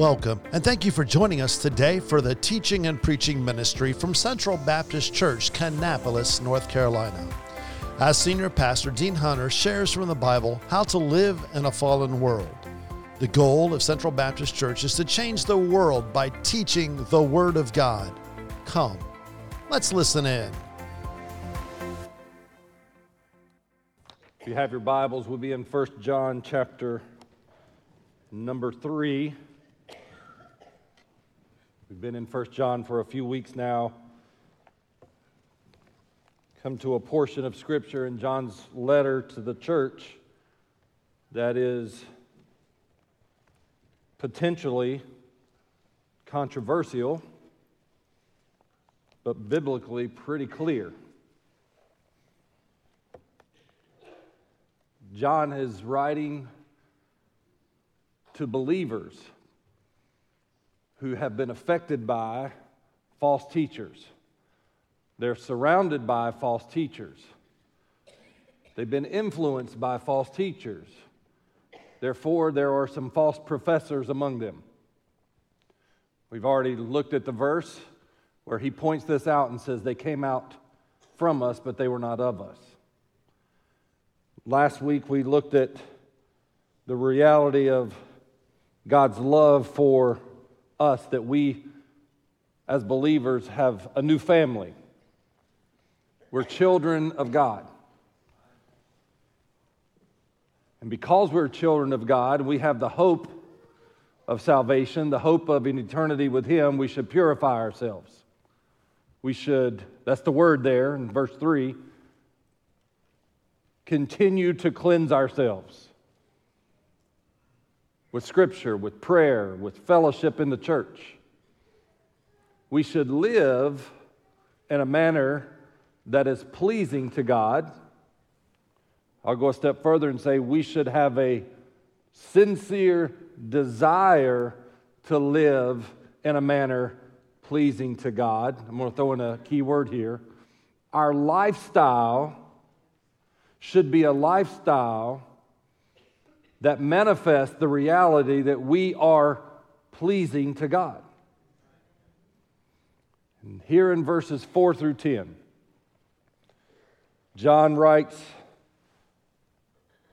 Welcome, and thank you for joining us today for the teaching and preaching ministry from Central Baptist Church, Kannapolis, North Carolina. As Senior Pastor Dean Hunter shares from the Bible how to live in a fallen world. The goal of Central Baptist Church is to change the world by teaching the Word of God. Come, let's listen in. If you have your Bibles, we'll be in 1 John chapter number 3. We've been in 1 John for a few weeks now. Come to a portion of Scripture in John's letter to the church that is potentially controversial, but biblically pretty clear. John is writing to believers who have been affected by false teachers. They're surrounded by false teachers. They've been influenced by false teachers. Therefore, there are some false professors among them. We've already looked at the verse where he points this out and says, They came out from us, but they were not of us. Last week, we looked at the reality of God's love for us that we, as believers, have a new family. We're children of God. And because we're children of God, we have the hope of salvation, the hope of an eternity with Him, we should purify ourselves. We should, that's the word there in verse 3, continue to cleanse ourselves with Scripture, with prayer, with fellowship in the church. We should live in a manner that is pleasing to God I'll go a step further and say we should have a sincere desire to live in a manner pleasing to God. I'm going to throw in a key word here. Our lifestyle should be a lifestyle that manifests the reality that we are pleasing to God. And here in verses 4 through 10, John writes,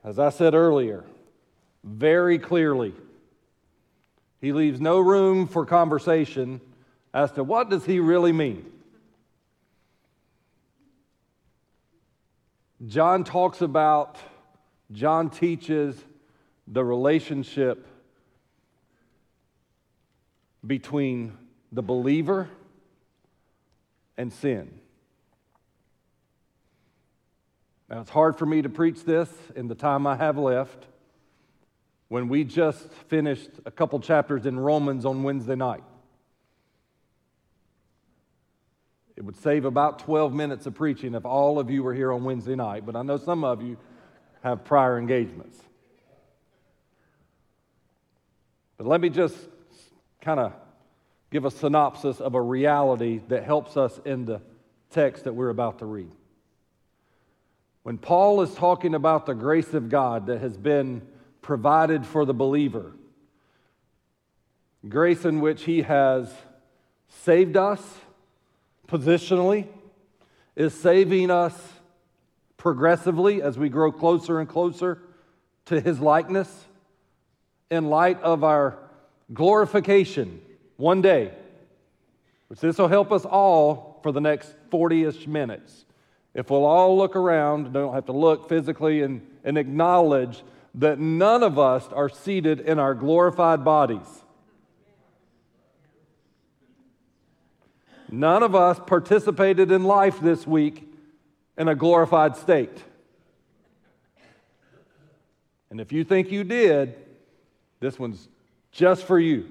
as I said earlier, very clearly, he leaves no room for conversation as to what does he really mean. John talks about, John teaches the relationship between the believer and sin. Now, it's hard for me to preach this in the time I have left when we just finished a couple chapters in Romans on Wednesday night. It would save about 12 minutes of preaching if all of you were here on Wednesday night, but I know some of you have prior engagements. But let me just kind of give a synopsis of a reality that helps us in the text that we're about to read. When Paul is talking about the grace of God that has been provided for the believer, grace in which he has saved us positionally, is saving us progressively as we grow closer and closer to his likeness in light of our glorification one day, which this will help us all for the next 40 ish minutes. If we'll all look around, don't have to look physically and, and acknowledge that none of us are seated in our glorified bodies. None of us participated in life this week in a glorified state. And if you think you did, this one's just for you.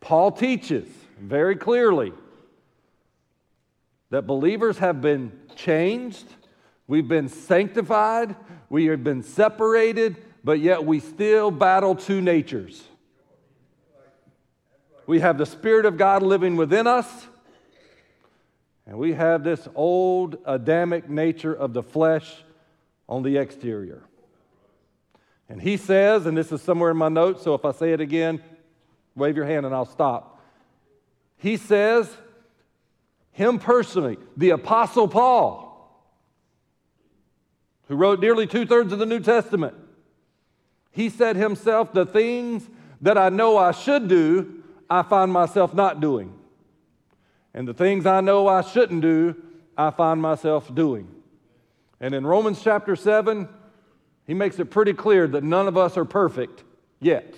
Paul teaches very clearly that believers have been changed, we've been sanctified, we have been separated, but yet we still battle two natures. We have the Spirit of God living within us, and we have this old Adamic nature of the flesh on the exterior. And he says, and this is somewhere in my notes, so if I say it again, wave your hand and I'll stop. He says, him personally, the Apostle Paul, who wrote nearly two thirds of the New Testament, he said himself, The things that I know I should do, I find myself not doing. And the things I know I shouldn't do, I find myself doing. And in Romans chapter 7, he makes it pretty clear that none of us are perfect yet.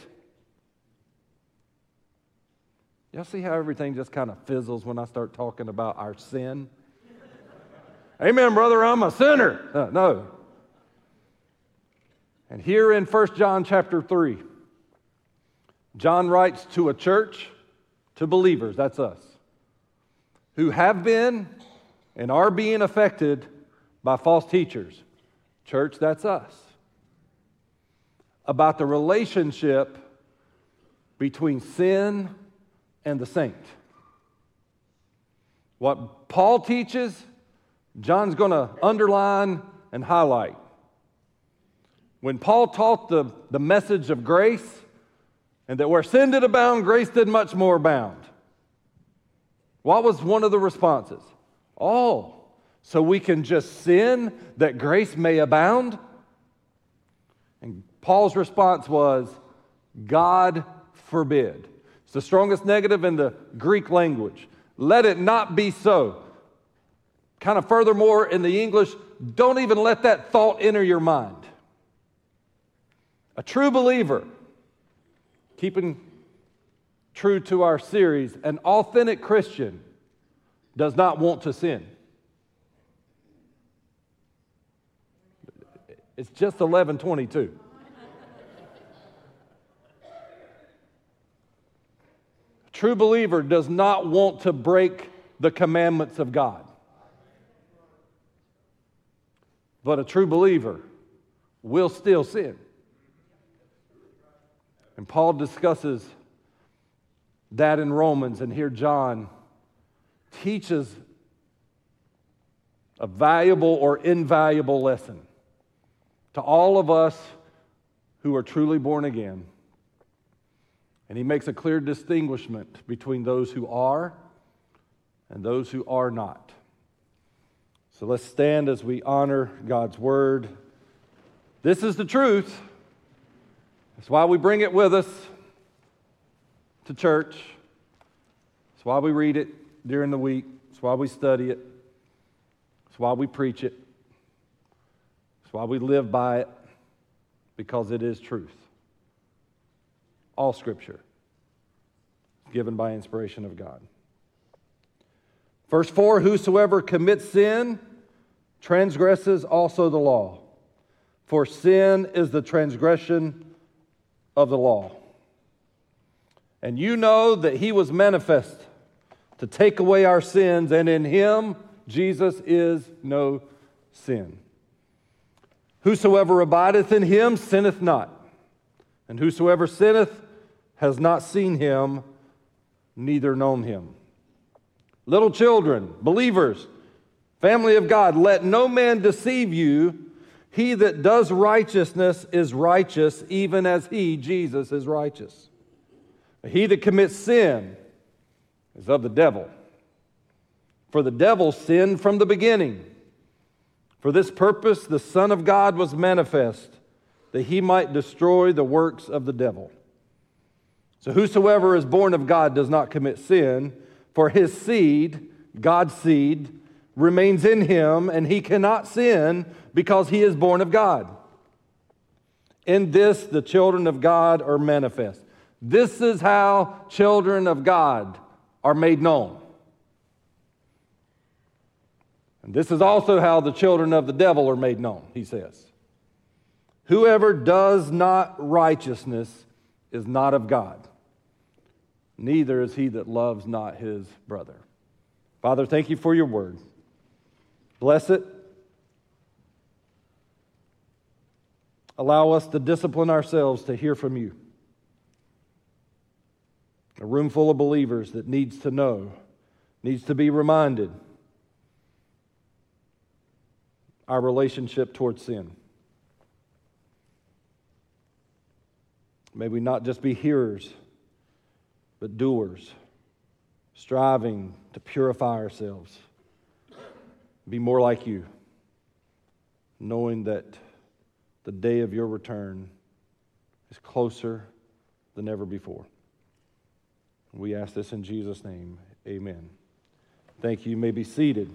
Y'all see how everything just kind of fizzles when I start talking about our sin? Amen, brother, I'm a sinner. Uh, no. And here in 1 John chapter 3, John writes to a church, to believers, that's us, who have been and are being affected by false teachers. Church, that's us. About the relationship between sin and the saint. What Paul teaches, John's going to underline and highlight. When Paul taught the, the message of grace, and that where sin did abound, grace did much more abound. What was one of the responses? Oh, so we can just sin that grace may abound? And Paul's response was, God forbid. It's the strongest negative in the Greek language. Let it not be so. Kind of furthermore, in the English, don't even let that thought enter your mind. A true believer, keeping true to our series, an authentic Christian does not want to sin. It's just 1122. True believer does not want to break the commandments of God. But a true believer will still sin. And Paul discusses that in Romans, and here John teaches a valuable or invaluable lesson to all of us who are truly born again. And he makes a clear distinguishment between those who are and those who are not. So let's stand as we honor God's word. This is the truth. That's why we bring it with us to church. That's why we read it during the week. That's why we study it. That's why we preach it. That's why we live by it, because it is truth. All scripture given by inspiration of God. Verse 4 Whosoever commits sin transgresses also the law, for sin is the transgression of the law. And you know that he was manifest to take away our sins, and in him, Jesus is no sin. Whosoever abideth in him sinneth not, and whosoever sinneth has not seen him, neither known him. Little children, believers, family of God, let no man deceive you. He that does righteousness is righteous, even as he, Jesus, is righteous. He that commits sin is of the devil. For the devil sinned from the beginning. For this purpose, the Son of God was manifest, that he might destroy the works of the devil. So, whosoever is born of God does not commit sin, for his seed, God's seed, remains in him, and he cannot sin because he is born of God. In this, the children of God are manifest. This is how children of God are made known. And this is also how the children of the devil are made known, he says. Whoever does not righteousness is not of God, neither is he that loves not his brother. Father, thank you for your word. Bless it. Allow us to discipline ourselves to hear from you. A room full of believers that needs to know, needs to be reminded our relationship towards sin. May we not just be hearers, but doers, striving to purify ourselves, be more like you, knowing that the day of your return is closer than ever before. We ask this in Jesus' name. Amen. Thank you. You may be seated.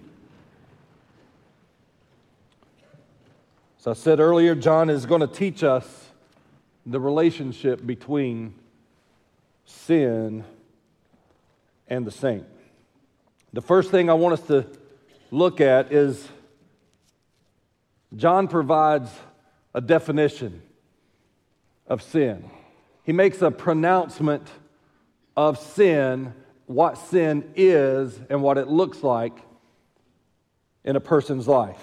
As I said earlier, John is going to teach us the relationship between sin and the saint. The first thing I want us to look at is John provides a definition of sin. He makes a pronouncement of sin, what sin is, and what it looks like in a person's life.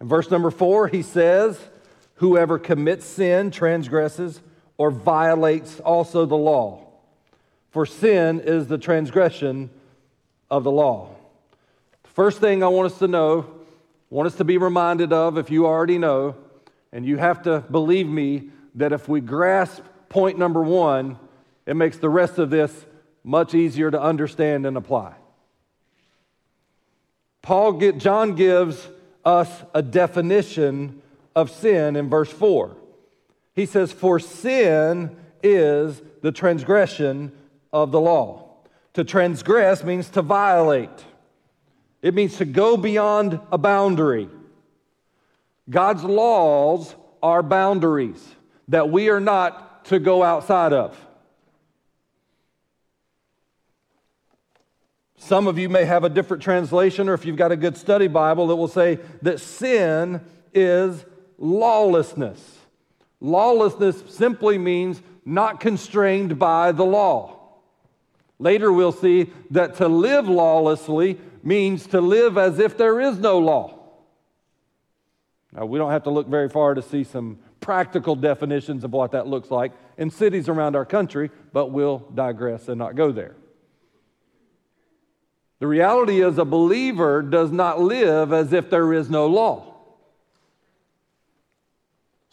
In verse number four, he says, Whoever commits sin transgresses or violates also the law. For sin is the transgression of the law. The first thing I want us to know, want us to be reminded of, if you already know, and you have to believe me that if we grasp point number one, it makes the rest of this much easier to understand and apply. Paul, John gives us a definition of sin in verse 4. He says, For sin is the transgression of the law. To transgress means to violate, it means to go beyond a boundary. God's laws are boundaries that we are not to go outside of. Some of you may have a different translation, or if you've got a good study Bible, it will say that sin is lawlessness. Lawlessness simply means not constrained by the law. Later, we'll see that to live lawlessly means to live as if there is no law. Now, we don't have to look very far to see some practical definitions of what that looks like in cities around our country, but we'll digress and not go there. The reality is, a believer does not live as if there is no law.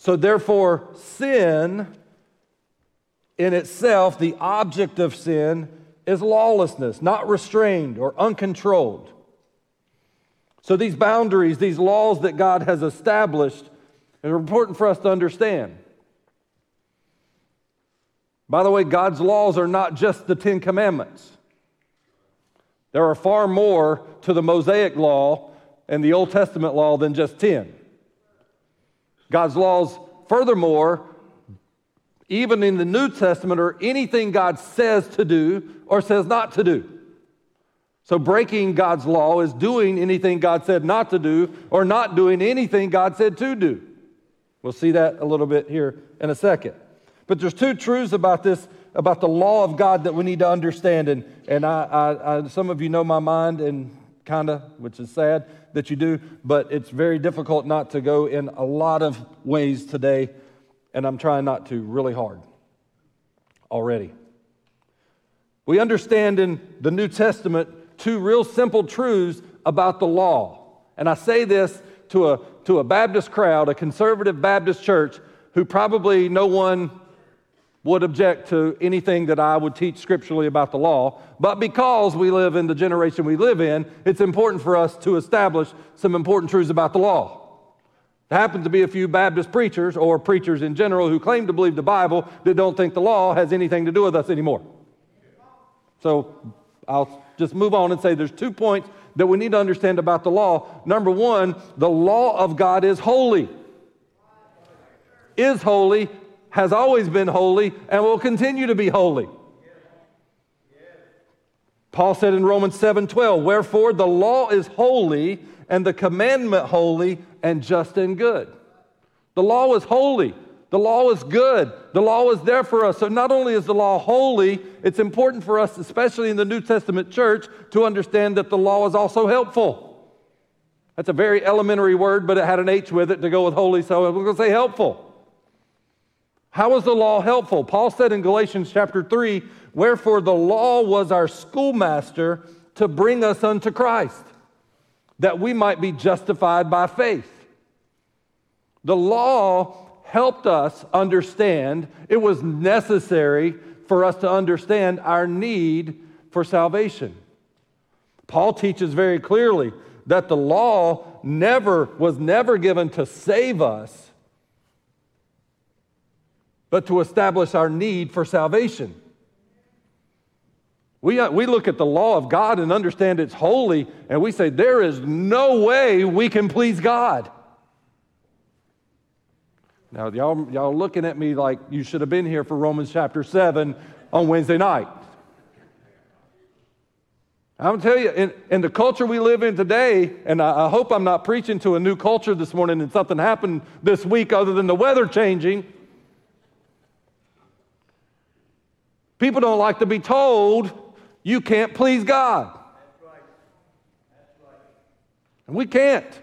So, therefore, sin in itself, the object of sin, is lawlessness, not restrained or uncontrolled. So, these boundaries, these laws that God has established, are important for us to understand. By the way, God's laws are not just the Ten Commandments. There are far more to the Mosaic law and the Old Testament law than just 10. God's laws, furthermore, even in the New Testament, are anything God says to do or says not to do. So, breaking God's law is doing anything God said not to do or not doing anything God said to do. We'll see that a little bit here in a second. But there's two truths about this, about the law of God that we need to understand. And, and I, I, I some of you know my mind, and kind of, which is sad that you do, but it's very difficult not to go in a lot of ways today, and I'm trying not to really hard already. We understand in the New Testament two real simple truths about the law. And I say this to a, to a Baptist crowd, a conservative Baptist church, who probably no one would object to anything that I would teach scripturally about the law, but because we live in the generation we live in, it's important for us to establish some important truths about the law. There happen to be a few Baptist preachers or preachers in general who claim to believe the Bible that don't think the law has anything to do with us anymore. So I'll just move on and say there's two points that we need to understand about the law. Number one, the law of God is holy. Is holy, has always been holy and will continue to be holy. Paul said in Romans 7:12, "Wherefore the law is holy and the commandment holy and just and good." The law is holy. The law is good. The law is there for us. So not only is the law holy, it's important for us, especially in the New Testament church, to understand that the law is also helpful. That's a very elementary word, but it had an H with it to go with holy, so we're going to say helpful. How is the law helpful? Paul said in Galatians chapter 3, Wherefore the law was our schoolmaster to bring us unto Christ, that we might be justified by faith. The law helped us understand, it was necessary for us to understand our need for salvation. Paul teaches very clearly that the law never was never given to save us, but to establish our need for salvation. We, uh, we look at the law of God and understand it's holy, and we say, there is no way we can please God. Now, y'all, y'all looking at me like you should have been here for Romans chapter 7 on Wednesday night. I'm gonna tell you, in, in, the culture we live in today, and I, I hope I'm not preaching to a new culture this morning and something happened this week other than the weather changing. People don't like to be told you can't please God. And we can't.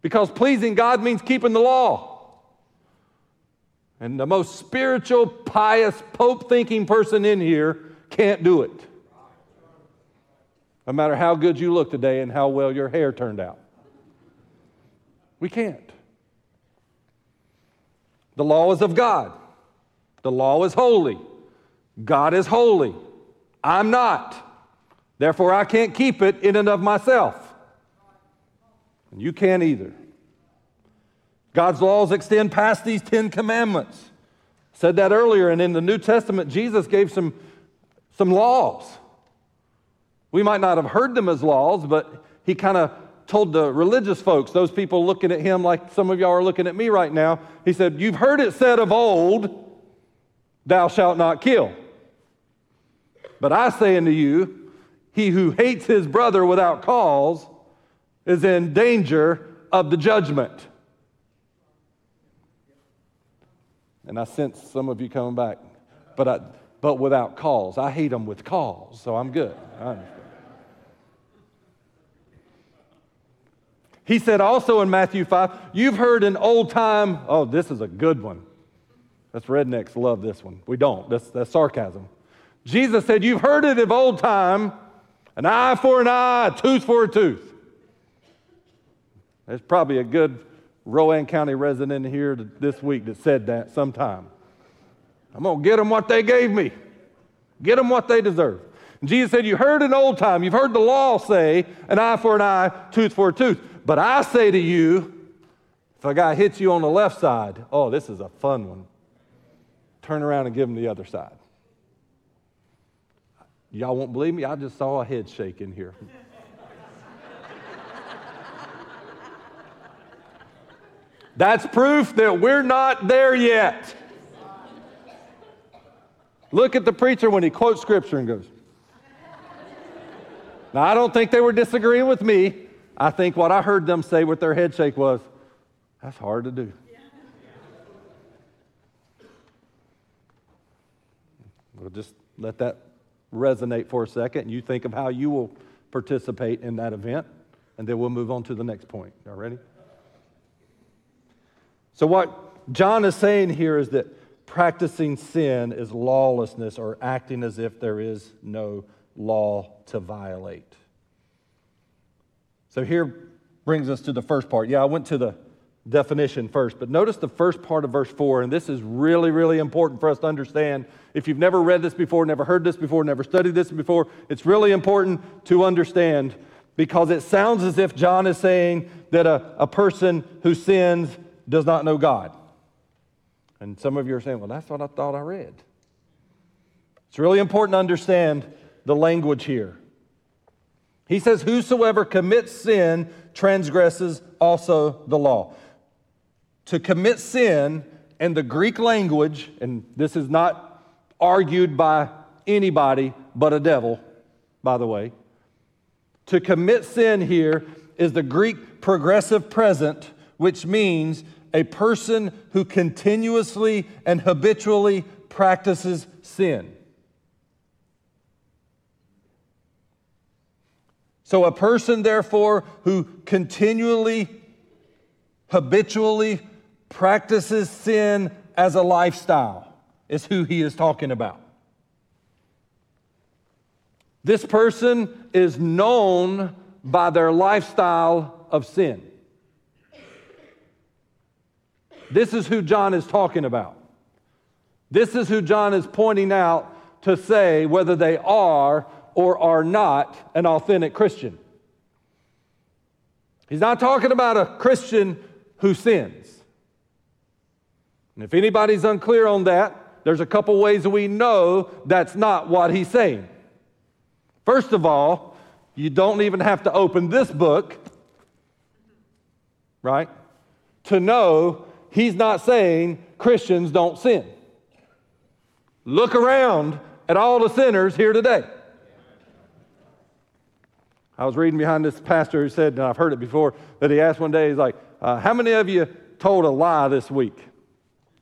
Because pleasing God means keeping the law. And the most spiritual, pious, Pope thinking person in here can't do it. No matter how good you look today and how well your hair turned out. We can't. The law is of God, the law is holy. God is holy. I'm not. Therefore, I can't keep it in and of myself. And you can't either. God's laws extend past these Ten Commandments. Said that earlier, and in the New Testament, Jesus gave some, some laws. We might not have heard them as laws, but he kind of told the religious folks, those people looking at him like some of y'all are looking at me right now, he said, You've heard it said of old, thou shalt not kill. But I say unto you, he who hates his brother without cause is in danger of the judgment. And I sense some of you coming back, but, I, but without cause. I hate them with cause, so I'm good. He said also in Matthew 5, you've heard an old time, oh, this is a good one. That's rednecks love this one. We don't. That's, that's sarcasm. Jesus said, You've heard it of old time an eye for an eye, a tooth for a tooth. There's probably a good Rowan County resident here this week that said that sometime. I'm going to get them what they gave me, get them what they deserve. Jesus said, You heard in old time, you've heard the law say, an eye for an eye, tooth for a tooth. But I say to you, if a guy hits you on the left side, oh, this is a fun one. Turn around and give them the other side. Y'all won't believe me? I just saw a head shake in here. That's proof that we're not there yet. Look at the preacher when he quotes scripture and goes. Now, I don't think they were disagreeing with me. I think what I heard them say with their head shake was, that's hard to do. Just let that resonate for a second and you think of how you will participate in that event, and then we'll move on to the next point. Y'all ready? So, what John is saying here is that practicing sin is lawlessness or acting as if there is no law to violate. So, here brings us to the first part. Yeah, I went to the definition first. But notice the first part of verse 4, and this is really, really important for us to understand. If you've never read this before, never heard this before, never studied this before, it's really important to understand because it sounds as if John is saying that a, a person who sins does not know God. And some of you are saying, well, that's what I thought I read. It's really important to understand the language here. He says, Whosoever commits sin transgresses also the law to commit sin in the Greek language, and this is not argued by anybody but a devil, by the way. To commit sin here is the Greek progressive present, which means a person who continuously and habitually practices sin. So, a person, therefore, who continually, habitually practices sin as a lifestyle, is who he is talking about. This person is known by their lifestyle of sin. This is who John is talking about. This is who John is pointing out to say whether they are or are not an authentic Christian. He's not talking about a Christian who sins. And if anybody's unclear on that, there's a couple ways we know that's not what he's saying. First of all, you don't even have to open this book, right, to know he's not saying Christians don't sin. Look around at all the sinners here today. I was reading behind this pastor who said, and I've heard it before, that he asked one day, he's like, uh, How many of you told a lie this week?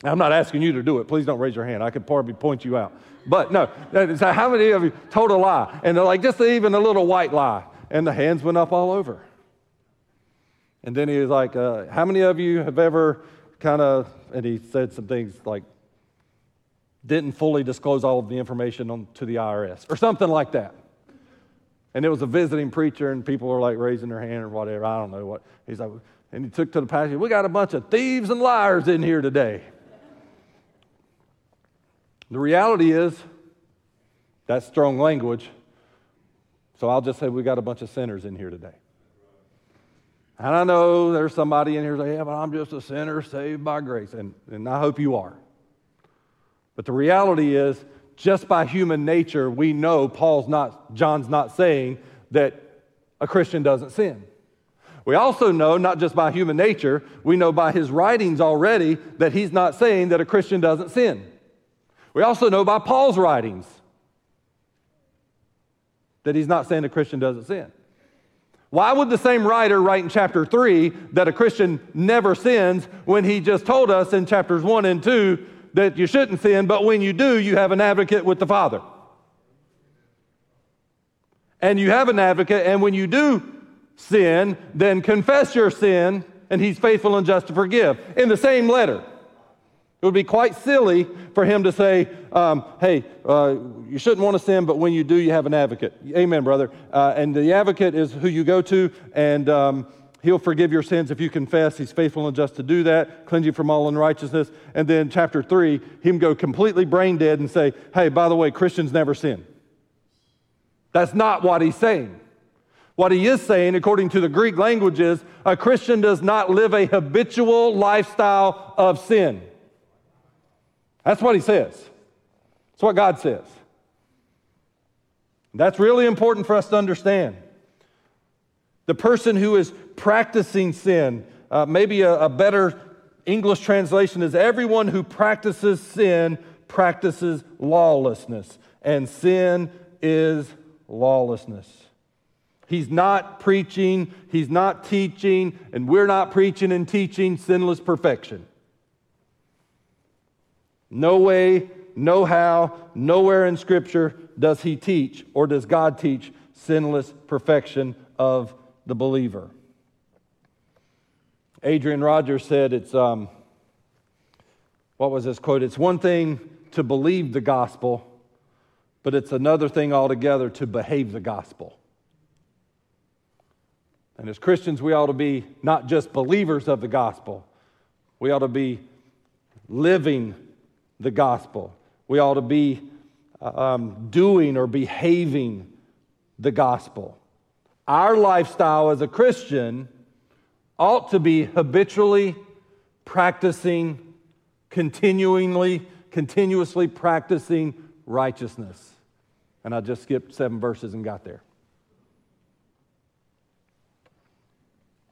I'm not asking you to do it. Please don't raise your hand. I could probably point you out. But no, how many of you told a lie? And they're like, just even a little white lie. And the hands went up all over. And then he was like, uh, How many of you have ever kind of, and he said some things like, didn't fully disclose all of the information on, to the IRS or something like that. And it was a visiting preacher, and people were like raising their hand or whatever. I don't know what. He's like, and he took to the pastor, We got a bunch of thieves and liars in here today. The reality is, that's strong language. So I'll just say we got a bunch of sinners in here today. And I know there's somebody in here saying, yeah, but I'm just a sinner saved by grace. And, and I hope you are. But the reality is, just by human nature, we know Paul's not, John's not saying that a Christian doesn't sin. We also know, not just by human nature, we know by his writings already that he's not saying that a Christian doesn't sin. We also know by Paul's writings that he's not saying a Christian doesn't sin. Why would the same writer write in chapter 3 that a Christian never sins when he just told us in chapters 1 and 2 that you shouldn't sin, but when you do, you have an advocate with the Father? And you have an advocate, and when you do sin, then confess your sin, and he's faithful and just to forgive. In the same letter. It would be quite silly for him to say, um, hey, uh, you shouldn't want to sin, but when you do, you have an advocate. Amen, brother. Uh, and the advocate is who you go to, and um, he'll forgive your sins if you confess. He's faithful and just to do that, cleanse you from all unrighteousness. And then, chapter three, him go completely brain dead and say, hey, by the way, Christians never sin. That's not what he's saying. What he is saying, according to the Greek language, is a Christian does not live a habitual lifestyle of sin. That's what he says. That's what God says. That's really important for us to understand. The person who is practicing sin, uh, maybe a, a better English translation is everyone who practices sin practices lawlessness, and sin is lawlessness. He's not preaching, he's not teaching, and we're not preaching and teaching sinless perfection. No way, no how, nowhere in Scripture does he teach or does God teach sinless perfection of the believer. Adrian Rogers said it's, um, what was this quote? It's one thing to believe the gospel, but it's another thing altogether to behave the gospel. And as Christians, we ought to be not just believers of the gospel, we ought to be living the gospel. We ought to be um, doing or behaving the gospel. Our lifestyle as a Christian ought to be habitually practicing, continually, continuously practicing righteousness. And I just skipped seven verses and got there.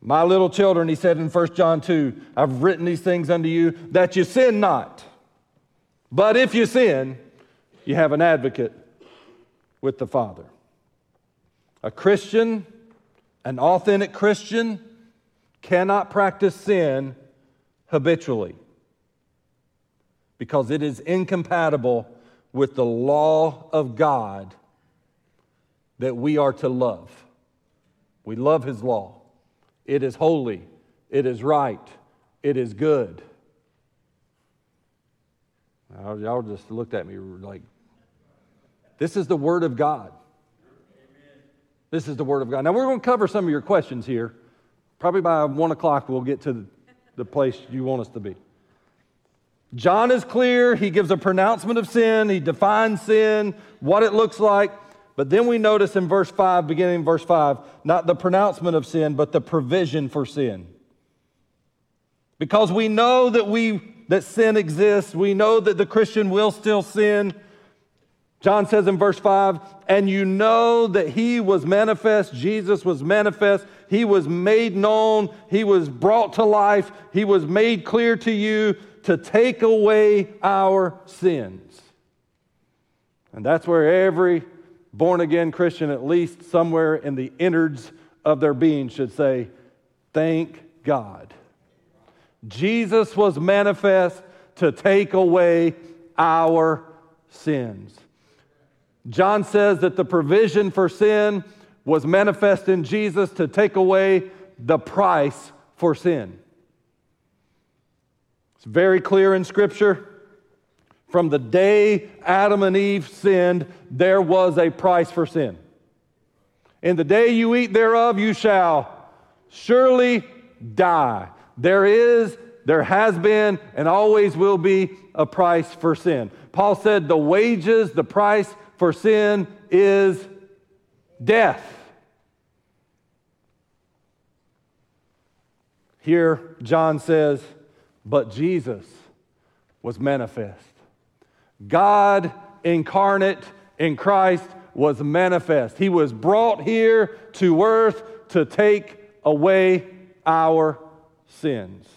My little children, he said in 1 John 2, I've written these things unto you that you sin not. But if you sin, you have an advocate with the Father. A Christian, an authentic Christian, cannot practice sin habitually because it is incompatible with the law of God that we are to love. We love His law. It is holy, it is right, it is good. Y'all just looked at me like, this is the Word of God. This is the Word of God. Now, we're going to cover some of your questions here. Probably by one o'clock, we'll get to the place you want us to be. John is clear. He gives a pronouncement of sin. He defines sin, what it looks like. But then we notice in verse 5, beginning in verse 5, not the pronouncement of sin, but the provision for sin. Because we know that we that sin exists, we know that the Christian will still sin. John says in verse 5, and you know that he was manifest, Jesus was manifest, he was made known, he was brought to life, he was made clear to you to take away our sins. And that's where every born again Christian, at least somewhere in the innards of their being, should say, Thank God. Jesus was manifest to take away our sins. John says that the provision for sin was manifest in Jesus to take away the price for sin. It's very clear in Scripture. From the day Adam and Eve sinned, there was a price for sin. In the day you eat thereof, you shall surely die. There is, there has been, and always will be a price for sin. Paul said the wages, the price for sin is death. Here, John says, but Jesus was manifest. God incarnate in Christ was manifest. He was brought here to earth to take away our sins.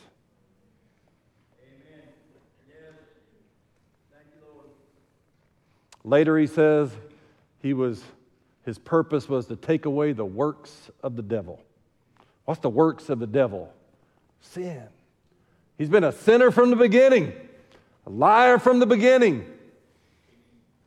Later he says he was his purpose was to take away the works of the devil. What's the works of the devil? Sin. He's been a sinner from the beginning, a liar from the beginning.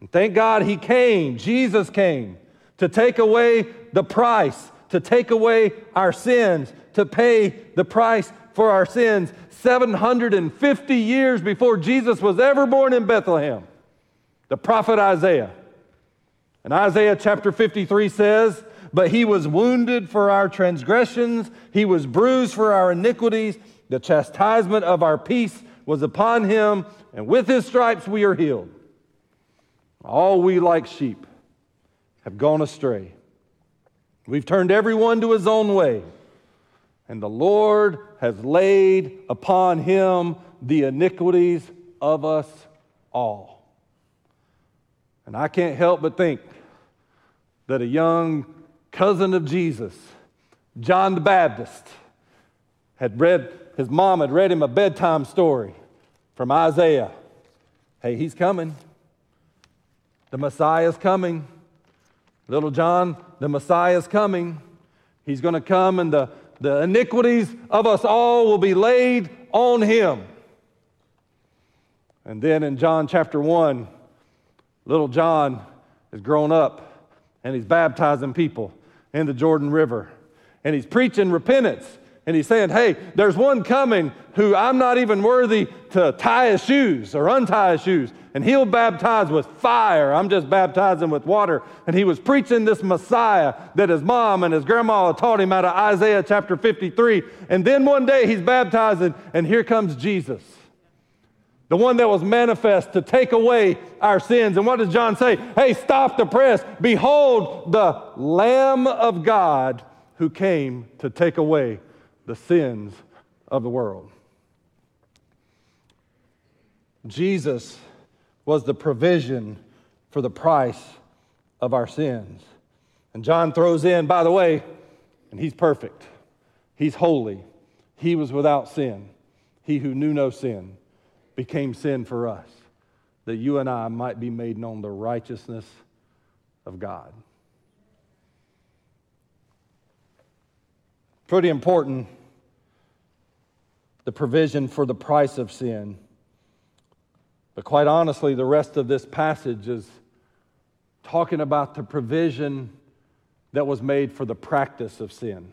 And thank God he came, Jesus came to take away the price, to take away our sins, to pay the price for our sins 750 years before Jesus was ever born in Bethlehem. The prophet Isaiah. And Isaiah chapter 53 says, But he was wounded for our transgressions, he was bruised for our iniquities. The chastisement of our peace was upon him, and with his stripes we are healed. All we like sheep have gone astray. We've turned everyone to his own way, and the Lord has laid upon him the iniquities of us all. And I can't help but think that a young cousin of Jesus, John the Baptist, had read his mom had read him a bedtime story from Isaiah. Hey, he's coming. The Messiah's coming. Little John, the Messiah is coming. He's going to come, and the, the iniquities of us all will be laid on him. And then in John chapter 1, little John is grown up and he's baptizing people in the Jordan River. And he's preaching repentance and he's saying, Hey, there's one coming who I'm not even worthy to tie his shoes or untie his shoes. And he'll baptize with fire. I'm just baptizing with water. And he was preaching this Messiah that his mom and his grandma taught him out of Isaiah chapter 53. And then one day he's baptizing, and here comes Jesus, the one that was manifest to take away our sins. And what does John say? Hey, stop the press. Behold, the Lamb of God who came to take away the sins of the world. Jesus was the provision for the price of our sins. And John throws in, by the way, and he's perfect, he's holy, he was without sin. He who knew no sin became sin for us, that you and I might be made known the righteousness of God. Pretty important the provision for the price of sin. But quite honestly, the rest of this passage is talking about the provision that was made for the practice of sin.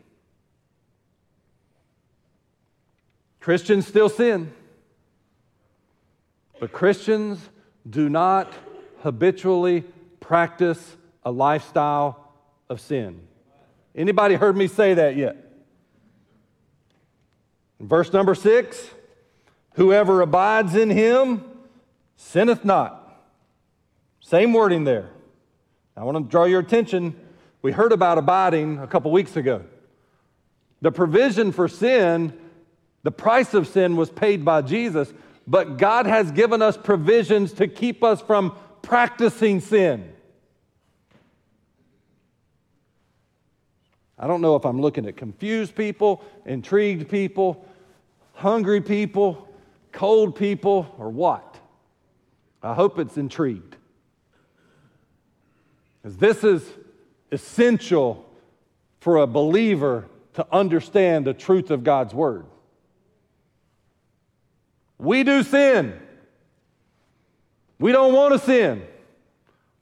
Christians still sin, but Christians do not habitually practice a lifestyle of sin. Anybody heard me say that yet? verse number six, Whoever abides in him sinneth not. Same wording there. I want to draw your attention. We heard about abiding a couple weeks ago. The provision for sin, the price of sin was paid by Jesus, but God has given us provisions to keep us from practicing sin. I don't know if I'm looking at confused people, intrigued people, hungry people, cold people, or what. I hope it's intrigued. Because this is essential for a believer to understand the truth of God's word. We do sin. We don't want to sin,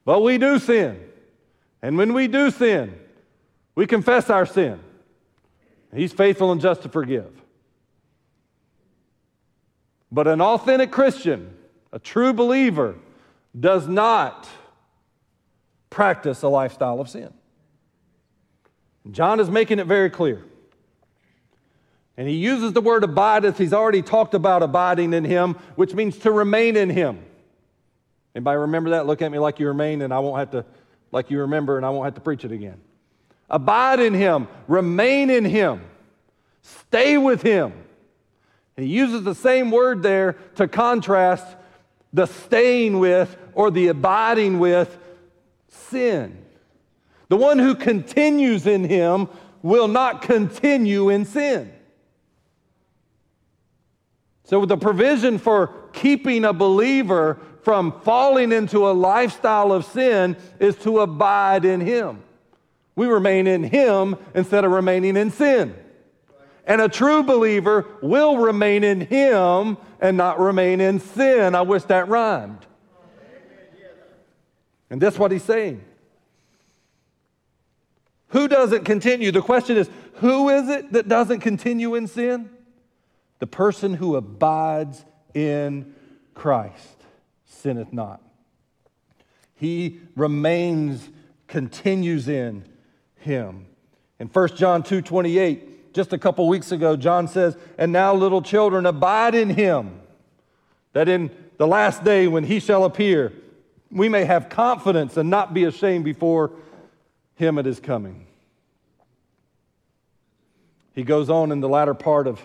but we do sin. And when we do sin, we confess our sin. He's faithful and just to forgive. But an authentic Christian, a true believer, does not practice a lifestyle of sin. John is making it very clear. And he uses the word abideth. He's already talked about abiding in him, which means to remain in him. Anybody remember that? Look at me like you remain, and I won't have to, like you remember, and I won't have to preach it again. Abide in him, remain in him, stay with him. And he uses the same word there to contrast the staying with or the abiding with sin. The one who continues in him will not continue in sin. So, the provision for keeping a believer from falling into a lifestyle of sin is to abide in him. We remain in Him instead of remaining in sin. And a true believer will remain in Him and not remain in sin. I wish that rhymed. And that's what he's saying. Who doesn't continue? The question is who is it that doesn't continue in sin? The person who abides in Christ sinneth not. He remains, continues in him. In 1 John 2 28, just a couple weeks ago, John says, And now, little children, abide in him, that in the last day when he shall appear, we may have confidence and not be ashamed before him at his coming. He goes on in the latter part of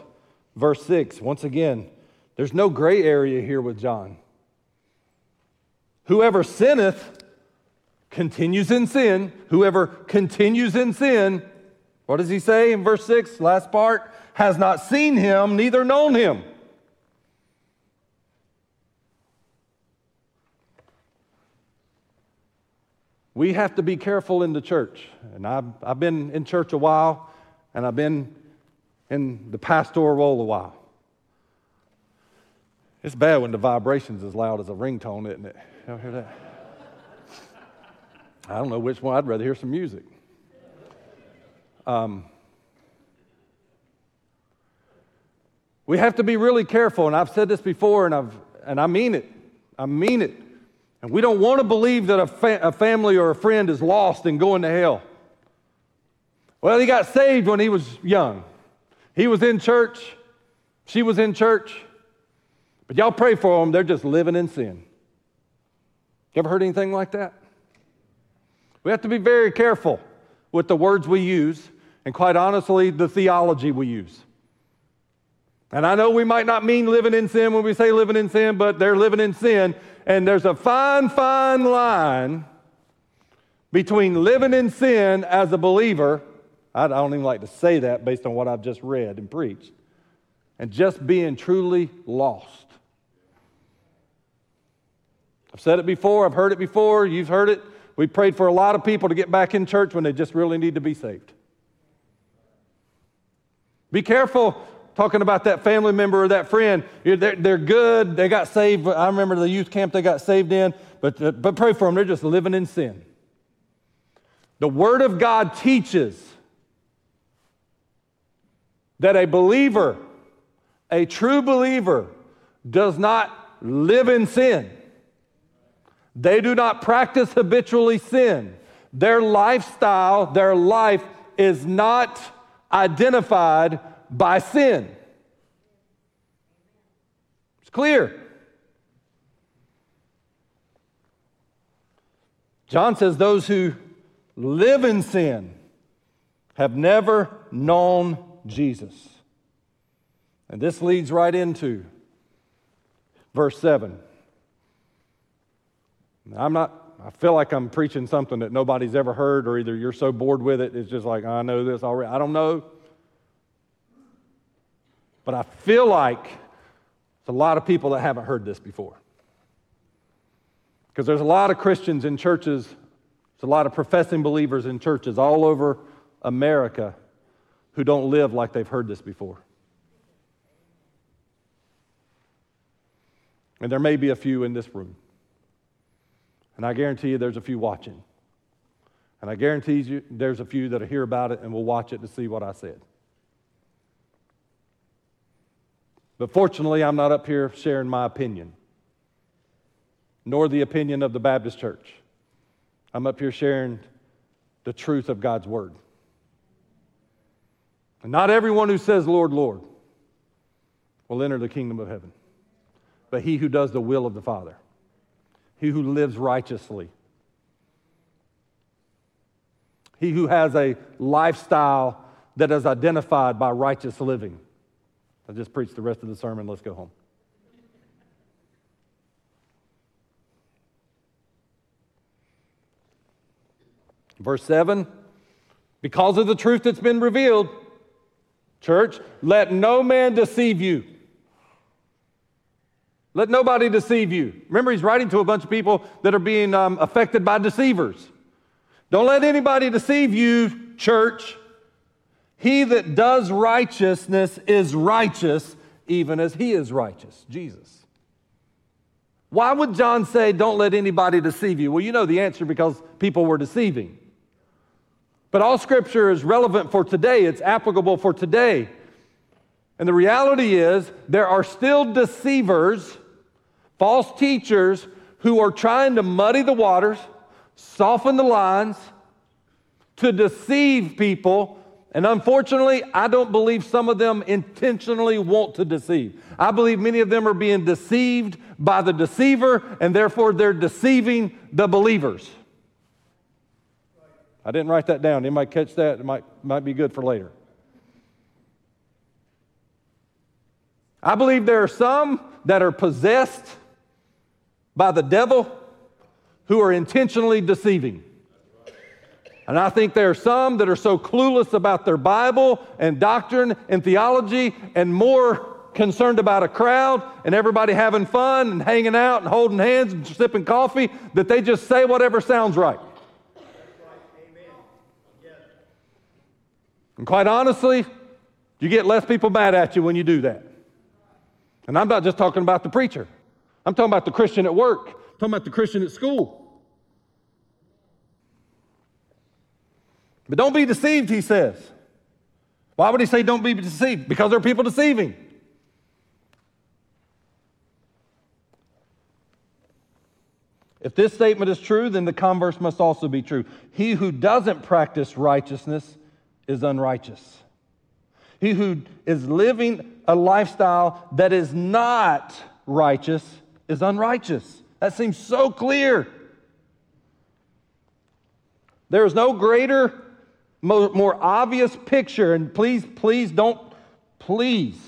verse 6. Once again, there's no gray area here with John. Whoever sinneth continues in sin, whoever continues in sin, what does he say in verse 6, last part? Has not seen him, neither known him. We have to be careful in the church. And I've, I've been in church a while, and I've been in the pastoral role a while. It's bad when the vibration's as loud as a ringtone, isn't it? Y'all hear that? I don't know which one. I'd rather hear some music. Um, we have to be really careful, and I've said this before, and, I've, and I mean it. I mean it. And we don't want to believe that a, fa- a family or a friend is lost and going to hell. Well, he got saved when he was young. He was in church, she was in church. But y'all pray for them, they're just living in sin. You ever heard anything like that? We have to be very careful with the words we use, and quite honestly, the theology we use. And I know we might not mean living in sin when we say living in sin, but they're living in sin. And there's a fine, fine line between living in sin as a believer, I don't even like to say that based on what I've just read and preached, and just being truly lost. I've said it before, I've heard it before, you've heard it. We prayed for a lot of people to get back in church when they just really need to be saved. Be careful talking about that family member or that friend. They're, they're good, they got saved. I remember the youth camp they got saved in, but, uh, but pray for them. They're just living in sin. The Word of God teaches that a believer, a true believer, does not live in sin. They do not practice habitually sin. Their lifestyle, their life is not identified by sin. It's clear. John says those who live in sin have never known Jesus. And this leads right into verse 7. I'm not, I feel like I'm preaching something that nobody's ever heard, or either you're so bored with it, it's just like, I know this already. I don't know. But I feel like it's a lot of people that haven't heard this before. Because there's a lot of Christians in churches, there's a lot of professing believers in churches all over America who don't live like they've heard this before. And there may be a few in this room. And I guarantee you there's a few watching. And I guarantee you there's a few that'll hear about it and will watch it to see what I said. But fortunately, I'm not up here sharing my opinion nor the opinion of the Baptist church. I'm up here sharing the truth of God's word. And not everyone who says, Lord, Lord, will enter the kingdom of heaven, but he who does the will of the Father, he who lives righteously, he who has a lifestyle that is identified by righteous living. I just preached the rest of the sermon. Let's go home. Verse 7 Because of the truth that's been revealed, church, let no man deceive you. Let nobody deceive you. Remember, he's writing to a bunch of people that are being um, affected by deceivers. Don't let anybody deceive you, church. He that does righteousness is righteous, even as he is righteous, Jesus. Why would John say, Don't let anybody deceive you? Well, you know the answer because people were deceiving. But all scripture is relevant for today, it's applicable for today. And the reality is, there are still deceivers, false teachers, who are trying to muddy the waters, soften the lines, to deceive people. And unfortunately, I don't believe some of them intentionally want to deceive. I believe many of them are being deceived by the deceiver, and therefore they're deceiving the believers. I didn't write that down. Anybody catch that? It might, might be good for later. I believe there are some that are possessed by the devil who are intentionally deceiving. And I think there are some that are so clueless about their Bible and doctrine and theology and more concerned about a crowd and everybody having fun and hanging out and holding hands and sipping coffee that they just say whatever sounds right. And quite honestly, you get less people mad at you when you do that. And I'm not just talking about the preacher, I'm talking about the Christian at work, I'm talking about the Christian at school. But don't be deceived, he says. Why would he say don't be deceived? Because there are people deceiving. If this statement is true, then the converse must also be true. He who doesn't practice righteousness is unrighteous. He who is living a lifestyle that is not righteous is unrighteous. That seems so clear. There is no greater, more, obvious picture, and please, please don't, please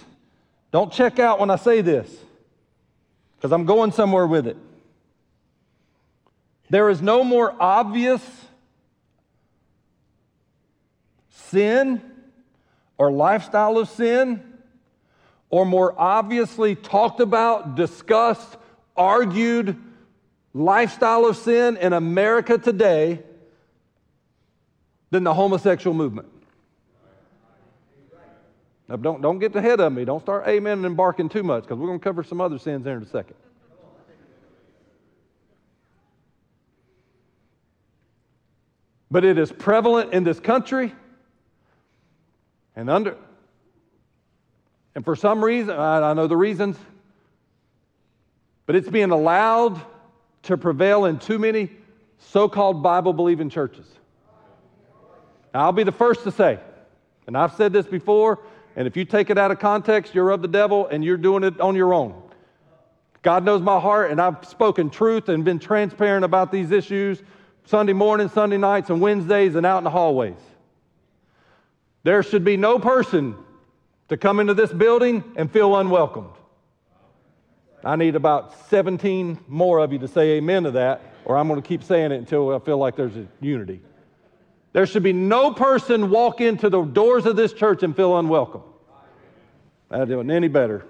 don't check out when I say this, because I'm going somewhere with it. There is no more obvious sin or lifestyle of sin, or more obviously talked about, discussed, argued lifestyle of sin in America today than the homosexual movement. Now, don't, don't get ahead of me. Don't start amen and barking too much because we're going to cover some other sins there in a second. But it is prevalent in this country. And under and for some reason, I, I know the reasons, but it's being allowed to prevail in too many so-called Bible believing churches. Now, I'll be the first to say, and I've said this before, and if you take it out of context, you're of the devil and you're doing it on your own. God knows my heart, and I've spoken truth and been transparent about these issues Sunday morning, Sunday nights, and Wednesdays, and out in the hallways. There should be no person to come into this building and feel unwelcomed. I need about 17 more of you to say amen to that, or I'm going to keep saying it until I feel like there's a unity. There should be no person walk into the doors of this church and feel unwelcome. That doing any better.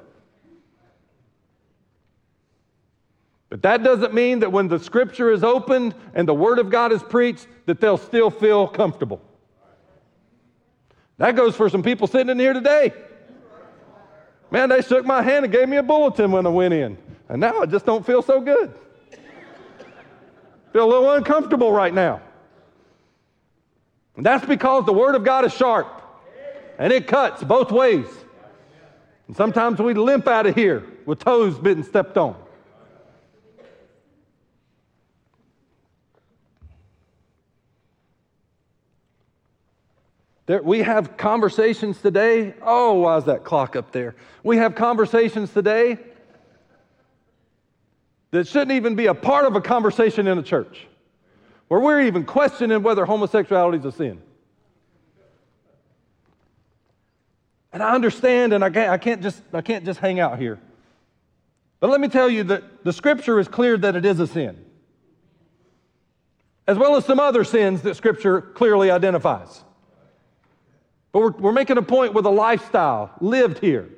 But that doesn't mean that when the scripture is opened and the word of God is preached, that they'll still feel comfortable. That goes for some people sitting in here today. Man, they shook my hand and gave me a bulletin when I went in. And now I just don't feel so good. feel a little uncomfortable right now. And that's because the Word of God is sharp and it cuts both ways. And sometimes we limp out of here with toes being stepped on. There, we have conversations today. Oh, why is that clock up there? We have conversations today that shouldn't even be a part of a conversation in a church, where we're even questioning whether homosexuality is a sin. And I understand, and I can't, I can't, just, I can't just hang out here. But let me tell you that the scripture is clear that it is a sin, as well as some other sins that scripture clearly identifies. But we're, we're making a point with a lifestyle lived here,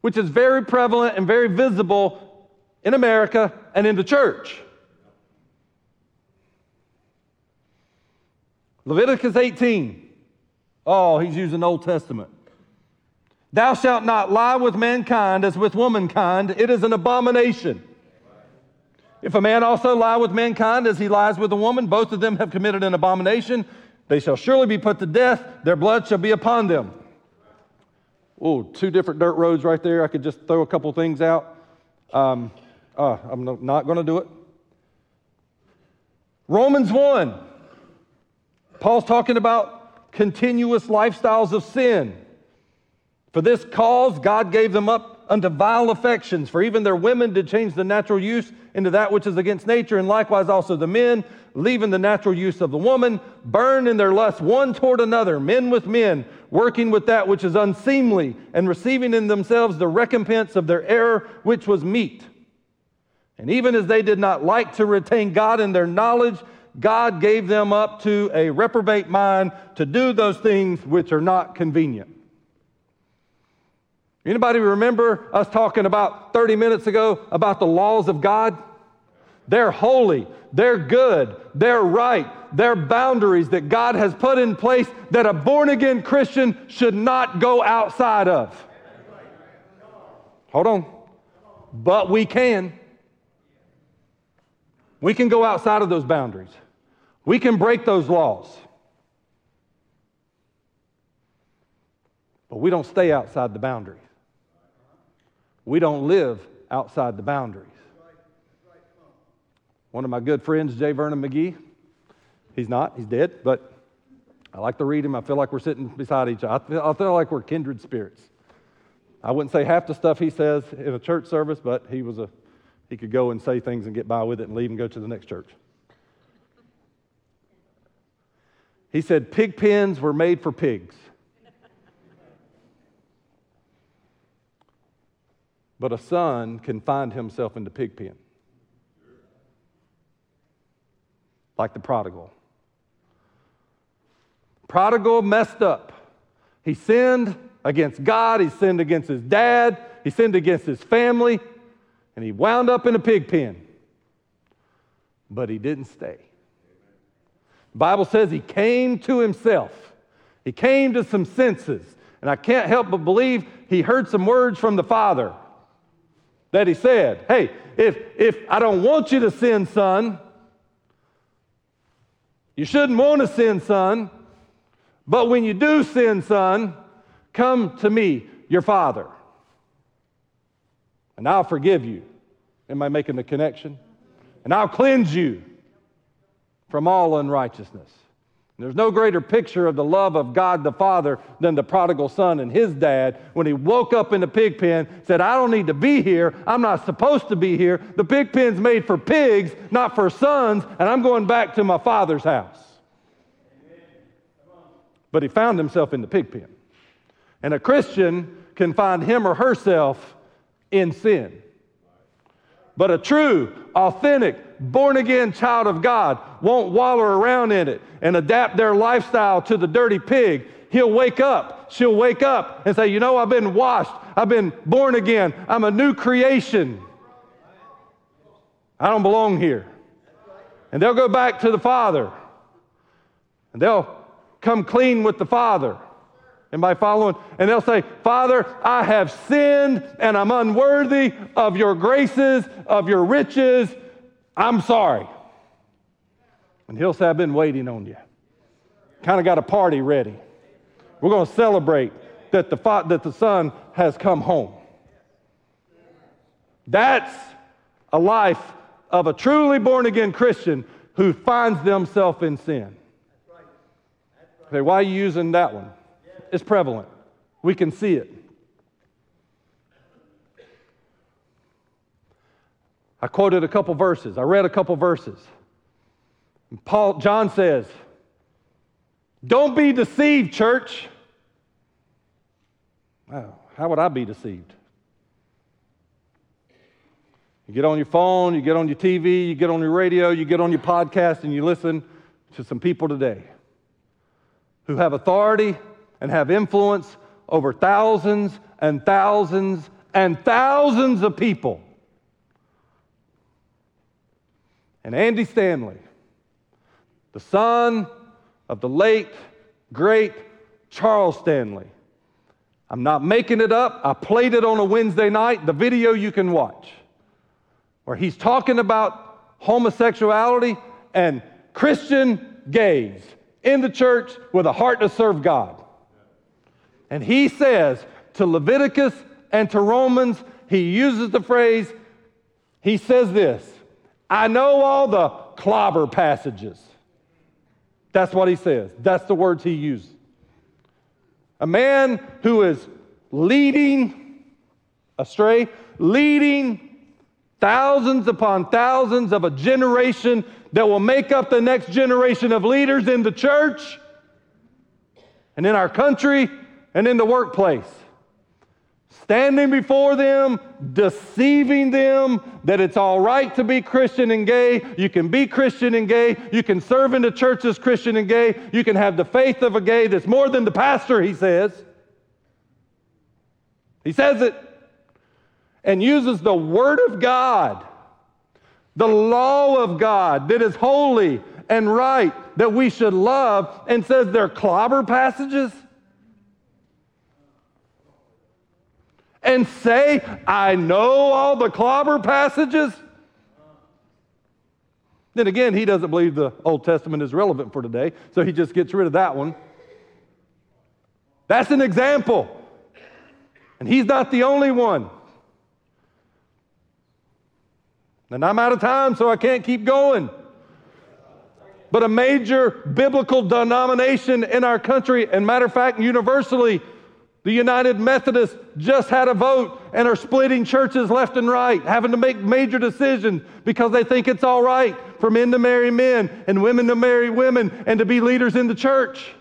which is very prevalent and very visible in America and in the church. Leviticus 18. Oh, he's using Old Testament. Thou shalt not lie with mankind as with womankind, it is an abomination. If a man also lie with mankind as he lies with a woman, both of them have committed an abomination. They shall surely be put to death, their blood shall be upon them. Oh, two different dirt roads right there. I could just throw a couple things out. Um, uh, I'm not going to do it. Romans 1. Paul's talking about continuous lifestyles of sin. For this cause, God gave them up unto vile affections. For even their women did change the natural use into that which is against nature, and likewise also the men, leaving the natural use of the woman, burn in their lust one toward another, men with men, working with that which is unseemly, and receiving in themselves the recompense of their error, which was meet. And even as they did not like to retain God in their knowledge, God gave them up to a reprobate mind to do those things which are not convenient. Anybody remember us talking about 30 minutes ago about the laws of God? They're holy, they're good, they're right, they're boundaries that God has put in place that a born again Christian should not go outside of. Hold on. But we can. We can go outside of those boundaries. We can break those laws. But we don't stay outside the boundaries. We don't live outside the boundaries. One of my good friends, J. Vernon McGee, he's not, he's dead, but I like to read him. I feel like we're sitting beside each other. I feel, I feel like we're kindred spirits. I wouldn't say half the stuff he says in a church service, but he was a he could go and say things and get by with it and leave and go to the next church. He said pig pens were made for pigs. But a son can find himself in the pig pen, like the prodigal. Prodigal messed up. He sinned against God, he sinned against his dad, he sinned against his family, and he wound up in a pig pen. But he didn't stay. The Bible says he came to himself. He came to some senses. And I can't help but believe he heard some words from the Father that he said, Hey, if, if I don't want you to sin, son, you shouldn't want to sin, son, but when you do sin, son, come to me, your father, and I'll forgive you. Am I making the connection? And I'll cleanse you from all unrighteousness. There's no greater picture of the love of God the Father than the prodigal son and his dad when he woke up in the pig pen, said, I don't need to be here. I'm not supposed to be here. The pig pen's made for pigs, not for sons, and I'm going back to my father's house. But he found himself in the pig pen. And a Christian can find him or herself in sin. But a true, authentic, born again child of God won't wallow around in it and adapt their lifestyle to the dirty pig. He'll wake up, she'll wake up and say, You know, I've been washed, I've been born again, I'm a new creation. I don't belong here. And they'll go back to the Father and they'll come clean with the Father. And by following? And they'll say, Father, I have sinned and I'm unworthy of your graces, of your riches. I'm sorry. And he'll say, I've been waiting on you. Kind of got a party ready. We're going to celebrate that the, that the son has come home. That's a life of a truly born again Christian who finds themselves in sin. Okay, why are you using that one? It's prevalent. We can see it. I quoted a couple verses. I read a couple verses. Paul John says, "Don't be deceived, church." Wow, how would I be deceived? You get on your phone, you get on your TV, you get on your radio, you get on your podcast, and you listen to some people today who have authority and have influence over thousands and thousands and thousands of people. And Andy Stanley, the son of the late, great Charles Stanley. I'm not making it up. I played it on a Wednesday night, the video you can watch, where he's talking about homosexuality and Christian gays in the church with a heart to serve God. And he says to Leviticus and to Romans, he uses the phrase, he says this I know all the clobber passages. That's what he says. That's the words he uses. A man who is leading astray, leading thousands upon thousands of a generation that will make up the next generation of leaders in the church and in our country and in the workplace. Standing before them, deceiving them that it's all right to be Christian and gay. You can be Christian and gay. You can serve in the church as Christian and gay. You can have the faith of a gay that's more than the pastor, he says. He says it and uses the Word of God, the law of God that is holy and right that we should love, and says they're clobber passages. And say, I know all the clobber passages? Then again, he doesn't believe the Old Testament is relevant for today, so he just gets rid of that one. That's an example. And he's not the only one. And I'm out of time, so I can't keep going. But a major biblical denomination in our country, and matter of fact, universally, the United Methodists just had a vote and are splitting churches left and right, having to make major decisions because they think it's all right for men to marry men and women to marry women and to be leaders in the church.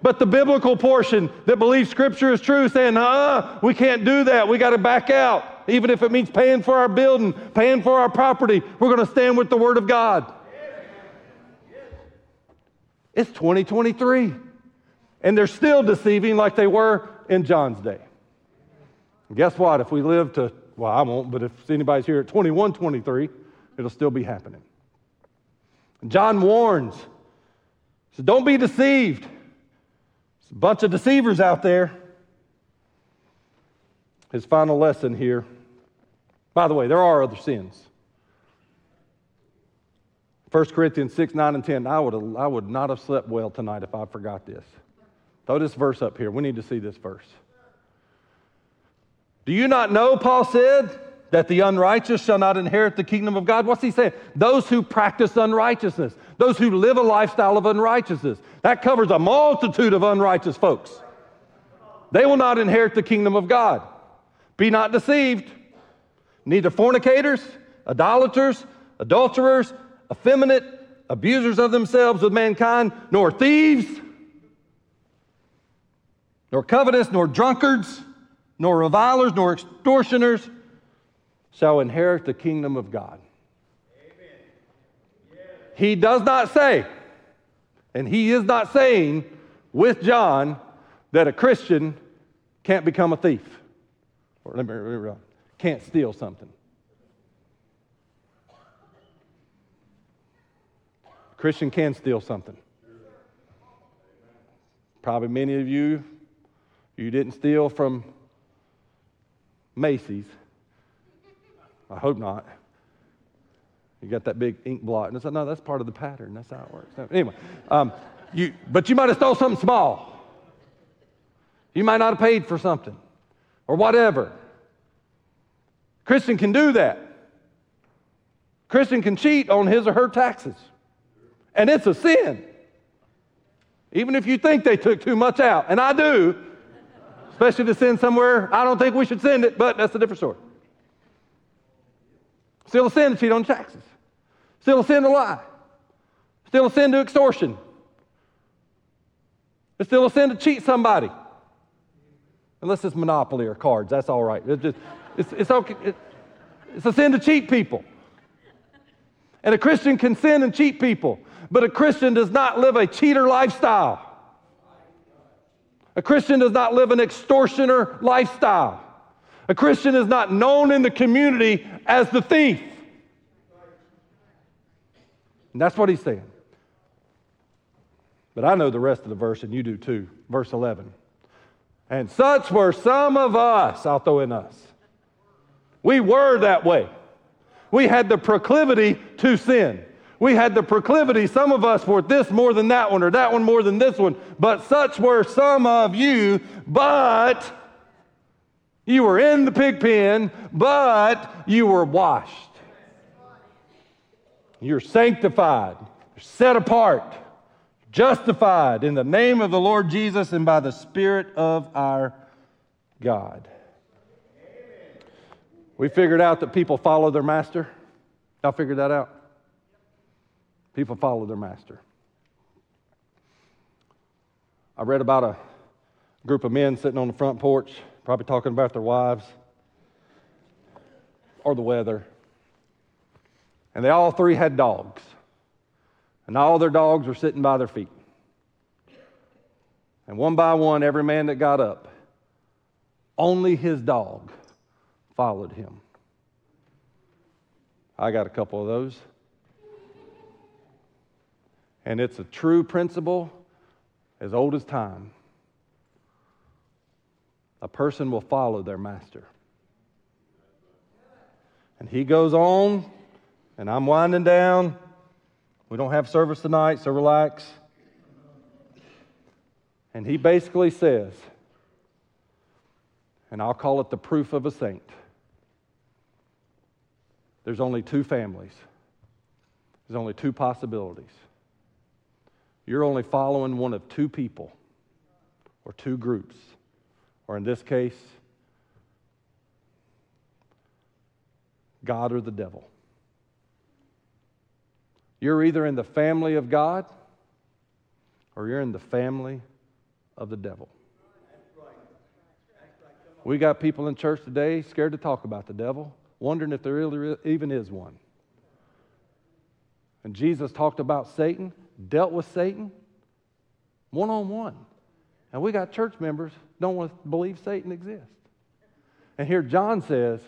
But the biblical portion that believes Scripture is true, saying, uh, we can't do that. We got to back out. Even if it means paying for our building, paying for our property, we're going to stand with the Word of God. It's 2023. And they're still deceiving like they were in John's day. And guess what? If we live to, well, I won't, but if anybody's here at 21, 23, it'll still be happening. And John warns, says, don't be deceived. There's a bunch of deceivers out there. His final lesson here. By the way, there are other sins. 1 Corinthians 6, 9, and 10. I would, I would not have slept well tonight if I forgot this. Throw this verse up here. We need to see this verse. Do you not know, Paul said, that the unrighteous shall not inherit the kingdom of God? What's he saying? Those who practice unrighteousness, those who live a lifestyle of unrighteousness. That covers a multitude of unrighteous folks. They will not inherit the kingdom of God. Be not deceived. Neither fornicators, idolaters, adulterers, effeminate, abusers of themselves with mankind, nor thieves, nor covetous, nor drunkards, nor revilers, nor extortioners shall inherit the kingdom of God. He does not say, and he is not saying with John that a Christian can't become a thief. Or let me, let me can't steal something. A Christian can steal something. Probably many of you, you didn't steal from Macy's. I hope not. You got that big ink blot. And I said, no, that's part of the pattern. That's how it works. anyway, um, you, but you might have stole something small. You might not have paid for something or whatever. Christian can do that. Christian can cheat on his or her taxes. And it's a sin. Even if you think they took too much out, and I do, especially to send somewhere I don't think we should send it, but that's a different story. Still a sin to cheat on taxes. Still a sin to lie. Still a sin to extortion. It's still a sin to cheat somebody. Unless it's monopoly or cards, that's all right. It's, just, it's, it's, okay. It, it's a sin to cheat people. And a Christian can sin and cheat people, but a Christian does not live a cheater lifestyle. A Christian does not live an extortioner lifestyle. A Christian is not known in the community as the thief. And that's what he's saying. But I know the rest of the verse, and you do too. Verse 11. And such were some of us, I'll throw in us. We were that way. We had the proclivity to sin. We had the proclivity, some of us, for this more than that one, or that one more than this one. But such were some of you, but you were in the pig pen, but you were washed. You're sanctified, set apart, justified in the name of the Lord Jesus and by the Spirit of our God. We figured out that people follow their master. Y'all figured that out? People follow their master. I read about a group of men sitting on the front porch, probably talking about their wives or the weather and they all three had dogs. And all their dogs were sitting by their feet. And one by one, every man that got up, only his dog followed him. I got a couple of those. And it's a true principle as old as time. A person will follow their master. And he goes on and I'm winding down. We don't have service tonight, so relax. And he basically says, and I'll call it the proof of a saint there's only two families, there's only two possibilities. You're only following one of two people or two groups, or in this case, God or the devil. You're either in the family of God or you're in the family of the devil. We got people in church today scared to talk about the devil, wondering if there really even is one. And Jesus talked about Satan, dealt with Satan one on one. And we got church members don't want to believe Satan exists. And here John says,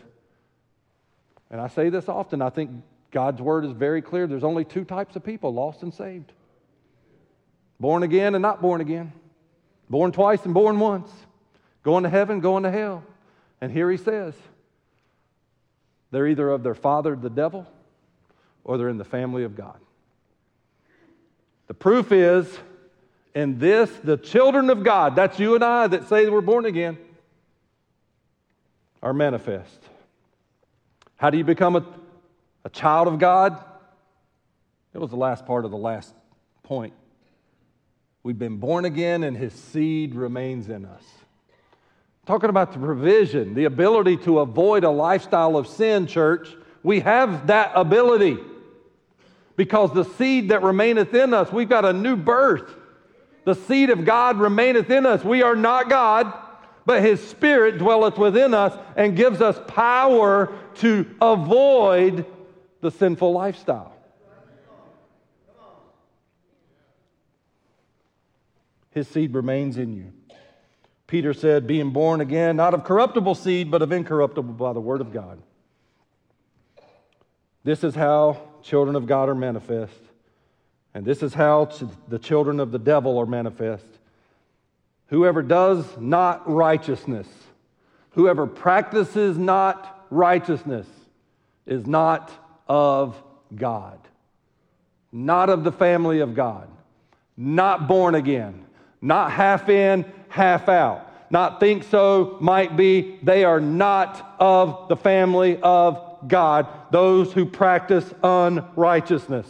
and I say this often, I think God's word is very clear. There's only two types of people lost and saved born again and not born again, born twice and born once, going to heaven, going to hell. And here he says, they're either of their father, the devil, or they're in the family of God. The proof is in this, the children of God, that's you and I that say we're born again, are manifest. How do you become a a child of God, It was the last part of the last point. We've been born again, and his seed remains in us. Talking about the provision, the ability to avoid a lifestyle of sin, church, we have that ability because the seed that remaineth in us, we've got a new birth. The seed of God remaineth in us. We are not God, but His Spirit dwelleth within us and gives us power to avoid the sinful lifestyle. His seed remains in you. Peter said, being born again, not of corruptible seed, but of incorruptible by the word of God. This is how children of God are manifest. And this is how the children of the devil are manifest. Whoever does not righteousness, whoever practices not righteousness, is not of God, not of the family of God, not born again, not half in, half out. Not think so, might be. They are not of the family of God, those who practice unrighteousness.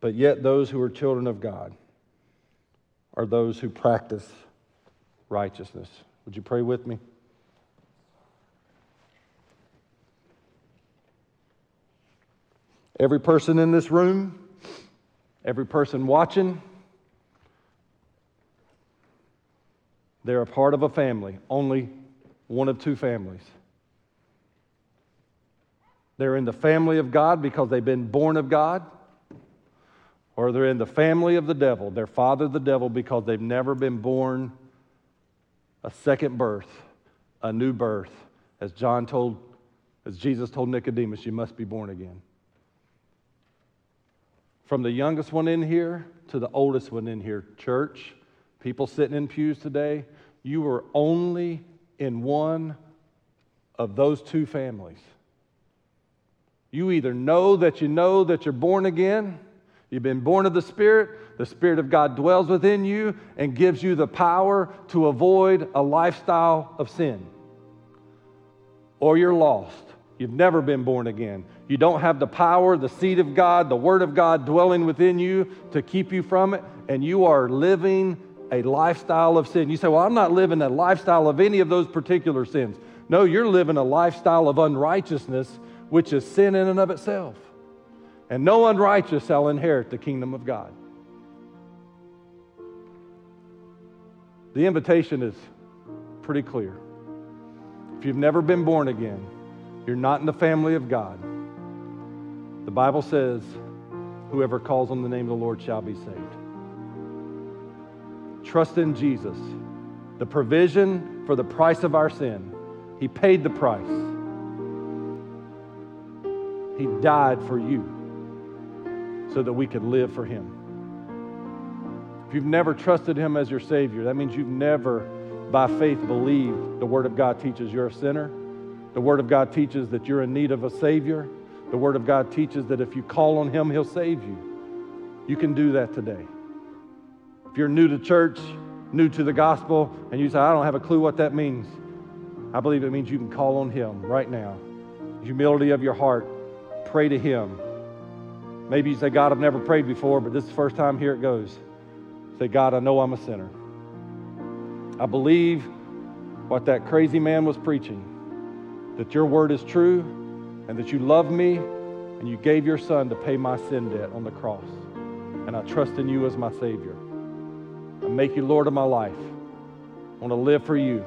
But yet, those who are children of God are those who practice righteousness. Would you pray with me? Every person in this room, every person watching, they're a part of a family, only one of two families. They're in the family of God because they've been born of God, or they're in the family of the devil, their father, the devil, because they've never been born a second birth, a new birth. As John told, as Jesus told Nicodemus, you must be born again. From the youngest one in here to the oldest one in here, church, people sitting in pews today, you were only in one of those two families. You either know that you know that you're born again, you've been born of the Spirit, the Spirit of God dwells within you and gives you the power to avoid a lifestyle of sin. Or you're lost. You've never been born again. You don't have the power, the seed of God, the Word of God dwelling within you to keep you from it, and you are living a lifestyle of sin. You say, Well, I'm not living a lifestyle of any of those particular sins. No, you're living a lifestyle of unrighteousness, which is sin in and of itself. And no unrighteous shall inherit the kingdom of God. The invitation is pretty clear. If you've never been born again, you're not in the family of God. The Bible says, whoever calls on the name of the Lord shall be saved. Trust in Jesus, the provision for the price of our sin. He paid the price. He died for you so that we could live for Him. If you've never trusted Him as your Savior, that means you've never, by faith, believed the Word of God teaches you're a sinner the Word of God teaches that you're in need of a Savior. The Word of God teaches that if you call on Him, He'll save you. You can do that today. If you're new to church, new to the gospel, and you say, I don't have a clue what that means, I believe it means you can call on Him right now. Humility of your heart, pray to Him. Maybe you say, God, I've never prayed before, but this is the first time here it goes. Say, God, I know I'm a sinner. I believe what that crazy man was preaching that your word is true and that you love me and you gave your son to pay my sin debt on the cross. And I trust in you as my Savior. I make you Lord of my life. I want to live for you.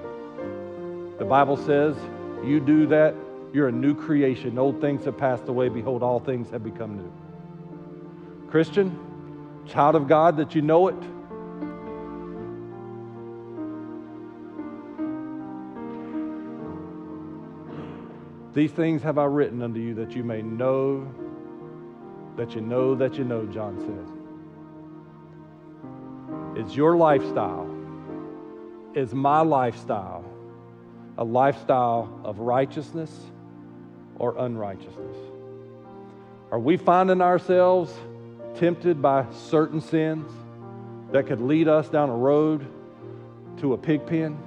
The Bible says you do that, you're a new creation. Old things have passed away. Behold, all things have become new. Christian, child of God, that you know it These things have I written unto you that you may know that you know that you know, John said. Is your lifestyle, is my lifestyle a lifestyle of righteousness or unrighteousness? Are we finding ourselves tempted by certain sins that could lead us down a road to a pig pen?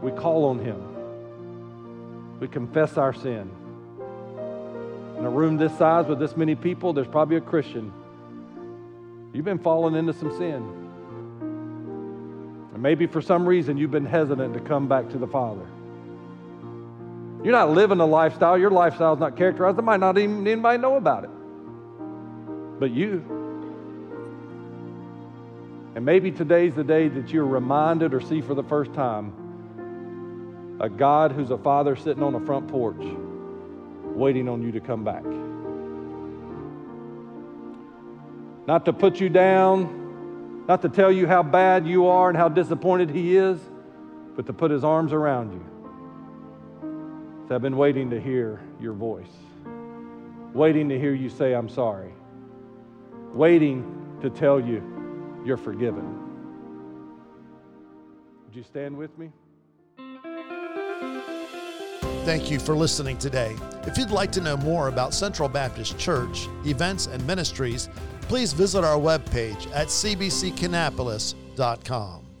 We call on Him. We confess our sin. In a room this size with this many people, there's probably a Christian. You've been falling into some sin. And maybe for some reason you've been hesitant to come back to the Father. You're not living a lifestyle. Your lifestyle is not characterized. There might not even anybody know about it. But you. And maybe today's the day that you're reminded or see for the first time a God who's a father sitting on a front porch waiting on you to come back. Not to put you down, not to tell you how bad you are and how disappointed He is, but to put His arms around you. So I've been waiting to hear your voice, waiting to hear you say, I'm sorry, waiting to tell you you're forgiven. Would you stand with me? Thank you for listening today. If you'd like to know more about Central Baptist Church, events, and ministries, please visit our webpage at cbckannapolis.com.